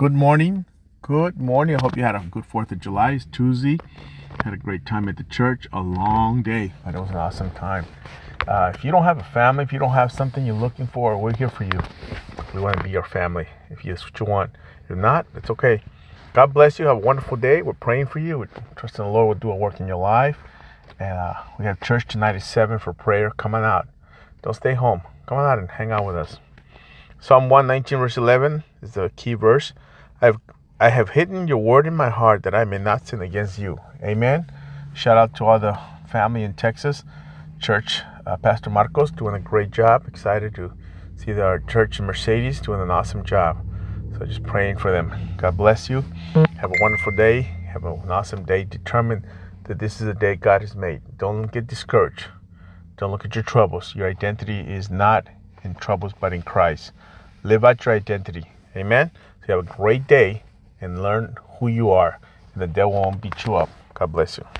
Good morning. Good morning. I hope you had a good 4th of July. It's Tuesday. Had a great time at the church. A long day, but it was an awesome time. Uh, if you don't have a family, if you don't have something you're looking for, we're here for you. We want to be your family if that's what you want. If you're not, it's okay. God bless you. Have a wonderful day. We're praying for you. We're trusting the Lord will do a work in your life. And uh, we have church tonight at 7 for prayer. Come on out. Don't stay home. Come on out and hang out with us. Psalm 119, verse 11 is the key verse. I have, I have hidden your word in my heart that I may not sin against you. Amen. Shout out to all the family in Texas. Church, uh, Pastor Marcos doing a great job. Excited to see our church in Mercedes doing an awesome job. So just praying for them. God bless you. Have a wonderful day. Have an awesome day. Determine that this is a day God has made. Don't get discouraged. Don't look at your troubles. Your identity is not in troubles, but in Christ. Live out your identity. Amen. So you have a great day and learn who you are, and the devil won't beat you up. God bless you.